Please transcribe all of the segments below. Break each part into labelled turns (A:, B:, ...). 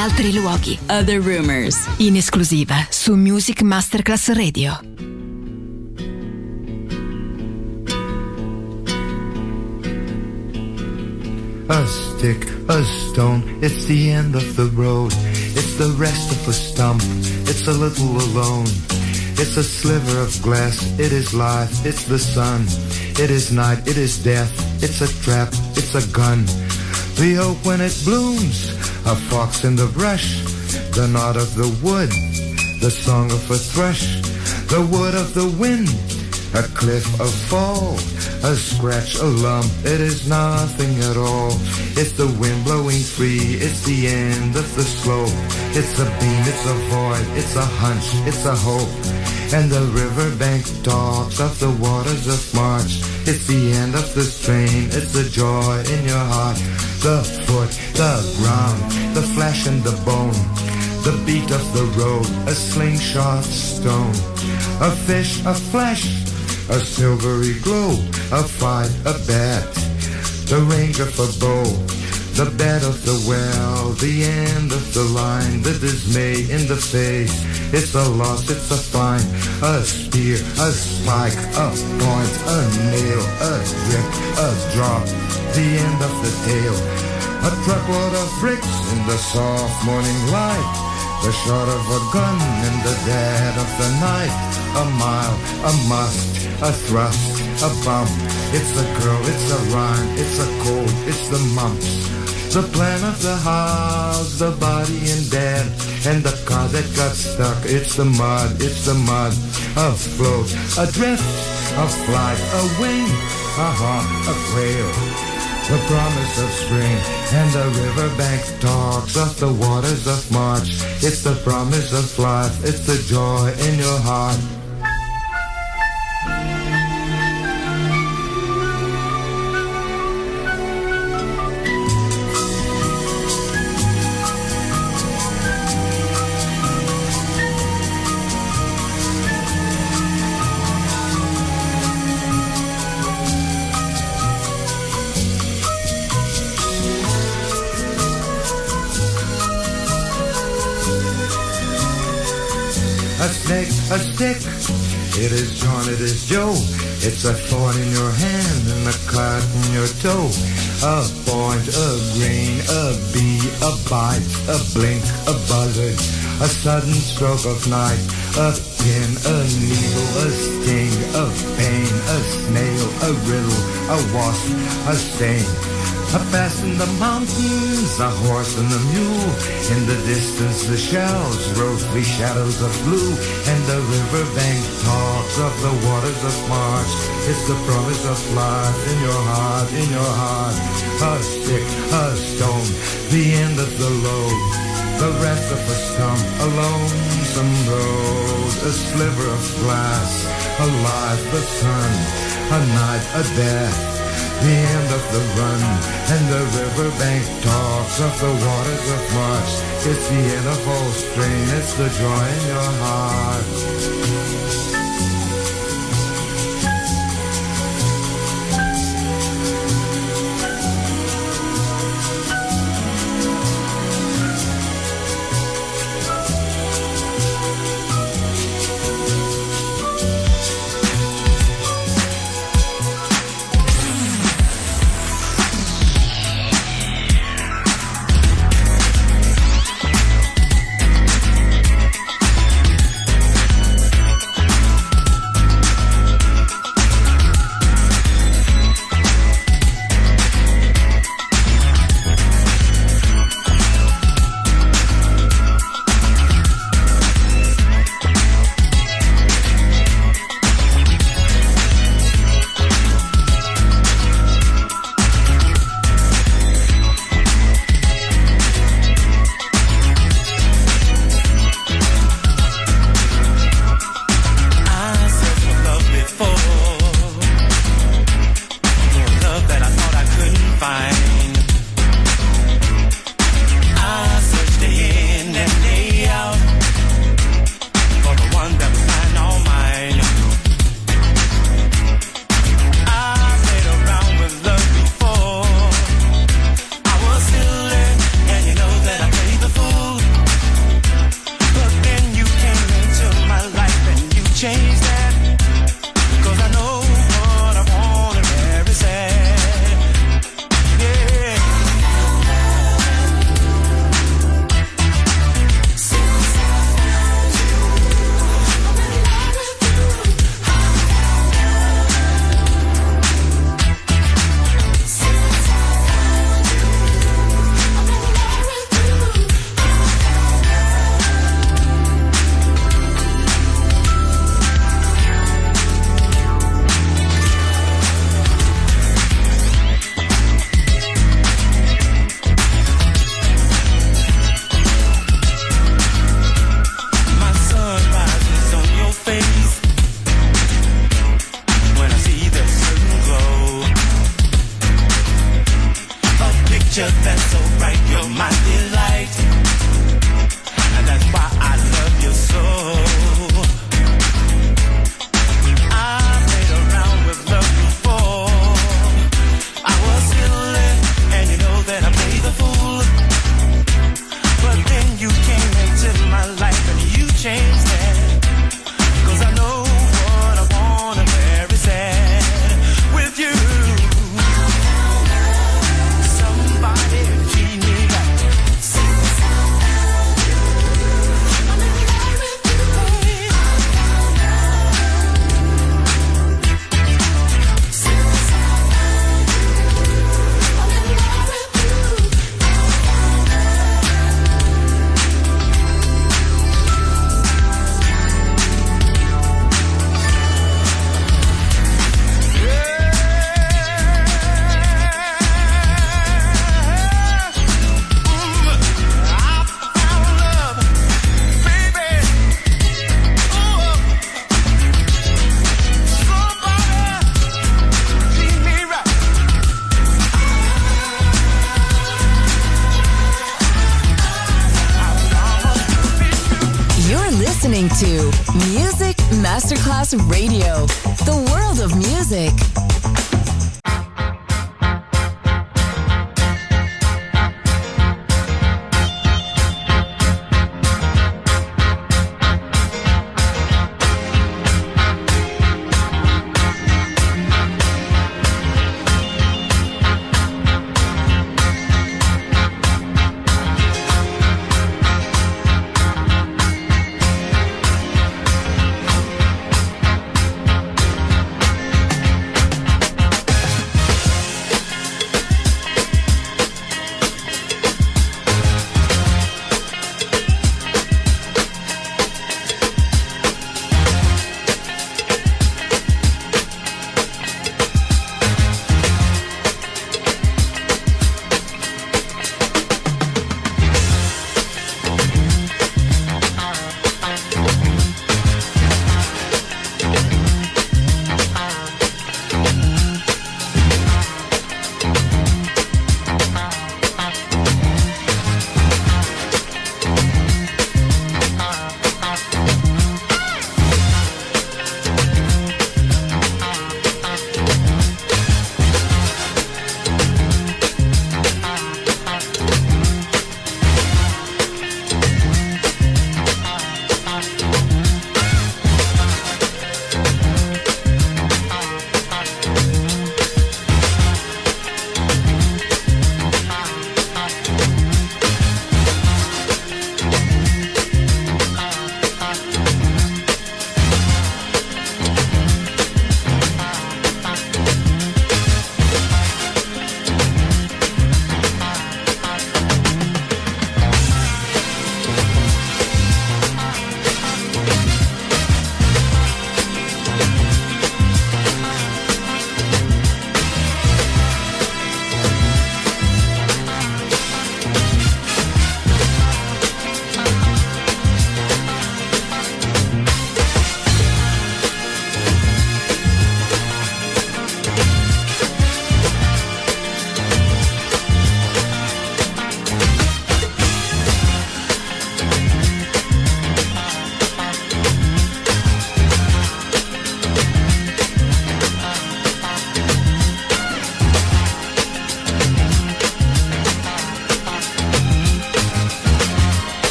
A: Altri luoghi.
B: Other Rumors.
A: In esclusiva su Music Masterclass Radio.
C: A stick, a stone, it's the end of the road. It's the rest of a stump, it's a little alone. It's a sliver of glass, it is life, it's the sun. It is night, it is death, it's a trap, it's a gun. The oak when it blooms, a fox in the brush, the knot of the wood, the song of a thrush, the wood of the wind, a cliff, a fall, a scratch, a lump, it is nothing at all. It's the wind blowing free, it's the end of the slope. It's a beam, it's a void, it's a hunch, it's a hope. And the riverbank talks of the waters of March. It's the end of the strain, it's the joy in your heart. The foot, the ground, the flesh and the bone. The beat of the road, a slingshot stone. A fish, a flesh, a silvery glow, a fight, a bet, the range of a bow, the bed of the well, the end of the line, the dismay in the face. It's a loss, it's a fine, a spear, a spike, a point, a nail, a drip, a drop, the end of the tail. A truckload of bricks in the soft morning light. The shot of a gun in the dead of the night. A mile, a must, a thrust, a bump, It's a girl, it's a rhyme, it's a cold, it's the mumps. The plan of the house, the body in bed, and the car that got stuck. It's the mud, it's the mud. Afloat, a drift of flight, a wing, a hawk, a quail. The promise of spring and the riverbank talks of the waters of March. It's the promise of life, it's the joy in your heart. It is Joe. It's a thorn in your hand and a cut in your toe. A point, a grain, a bee, a bite, a blink, a buzzard. A sudden stroke of night. A pin, a needle, a sting, a pain, a snail, a riddle, a wasp, a stain. A pass in the mountains, a horse and a mule. In the distance, the shells, rose rosy shadows of blue. And the riverbank talks of the waters of March. It's the promise of life in your heart, in your heart. A stick, a stone, the end of the load. The rest of a stump, a lonesome road. A sliver of glass, a life, a sun, a night, a death the end of the run, and the riverbank talks of the waters of March. It's the end of all strain, it's the joy in your heart.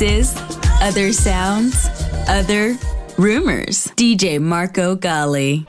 B: Other other sounds, other rumors. DJ Marco
D: Gally.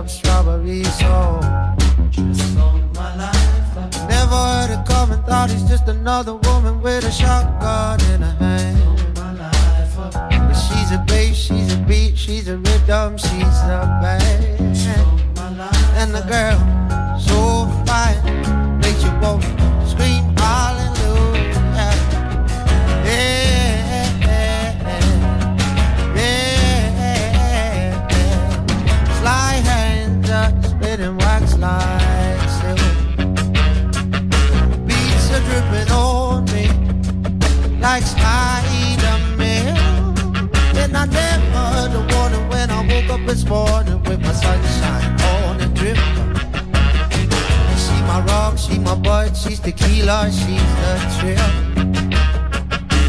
D: Up
E: strawberry song. Never heard it coming, thought he's just another woman with a shotgun in her hand. But she's a bass, she's a beat, she's a rhythm, she's a band. And the girl, so fine, makes you want up this morning with my sunshine on and drip. She my rock, she my bud, she's tequila, she's the trip.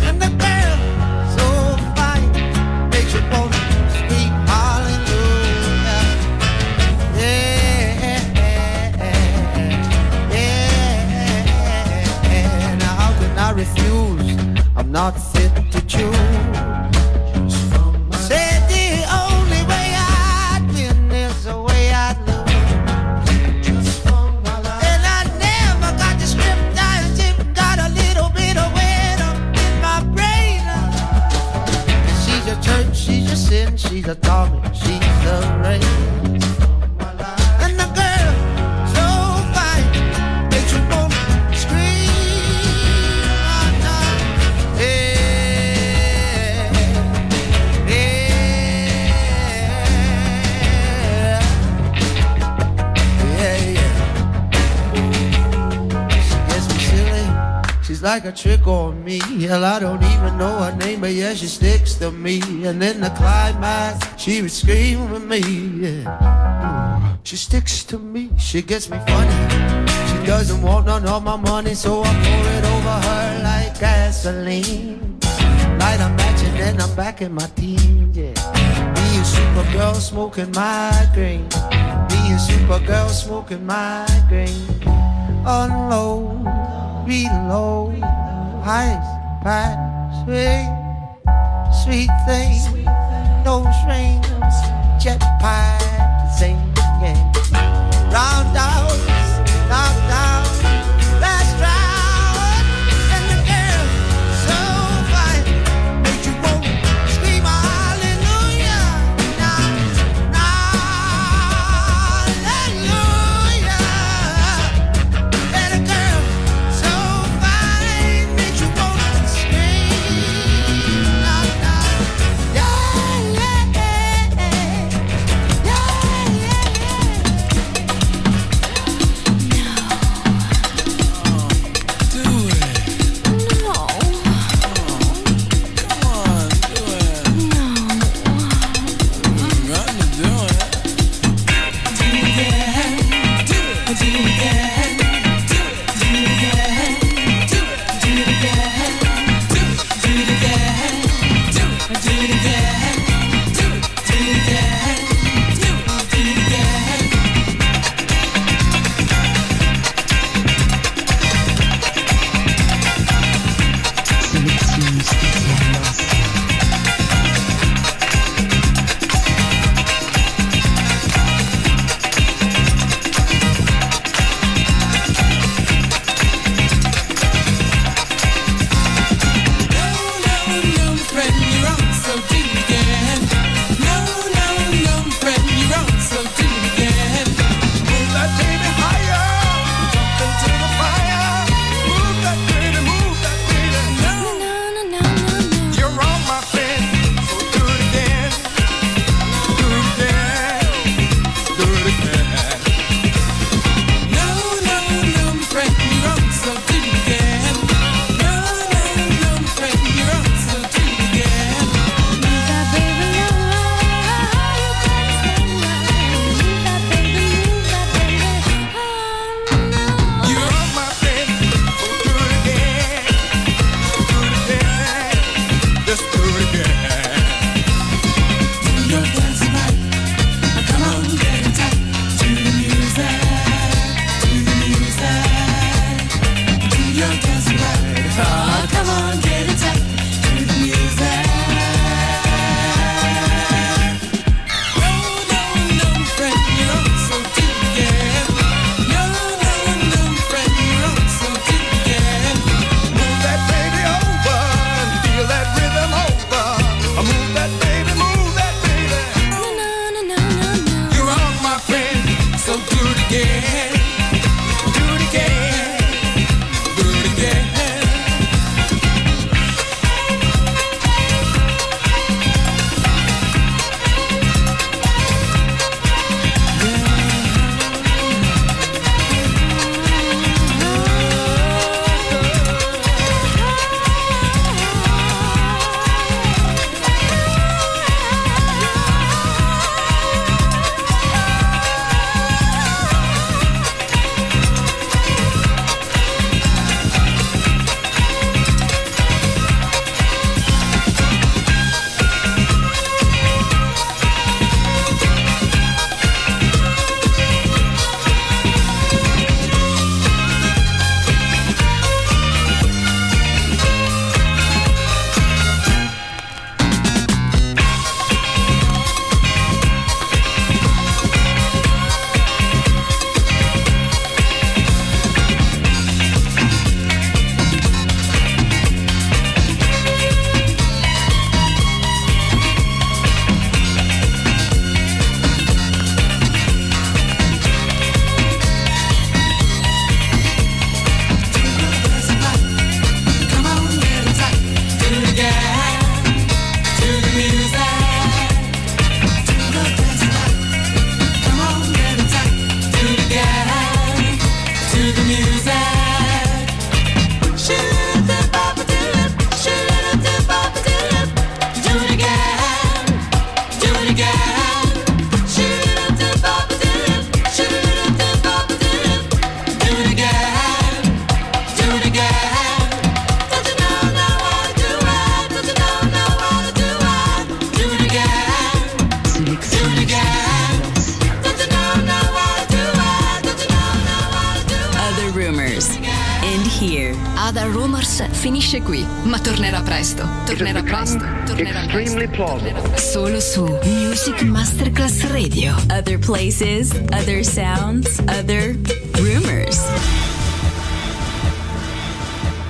E: And the girl, so fine, makes you wanna scream hallelujah. Yeah, yeah. Now how can I refuse? I'm not Like a trick on me. Hell, I don't even know her name, but yeah, she sticks to me. And in the climax, she would scream with me. Yeah. She sticks to me. She gets me funny. She doesn't want none of my money, so I pour it over her like gasoline. Light a match and then I'm back in my teens. Yeah. Me a supergirl smoking migraine. Me a supergirl smoking migraine. Unload, reload, ice, pack, sweet, sweet thing, no strings, jetpack, singing. Roundhouse, knockdown, last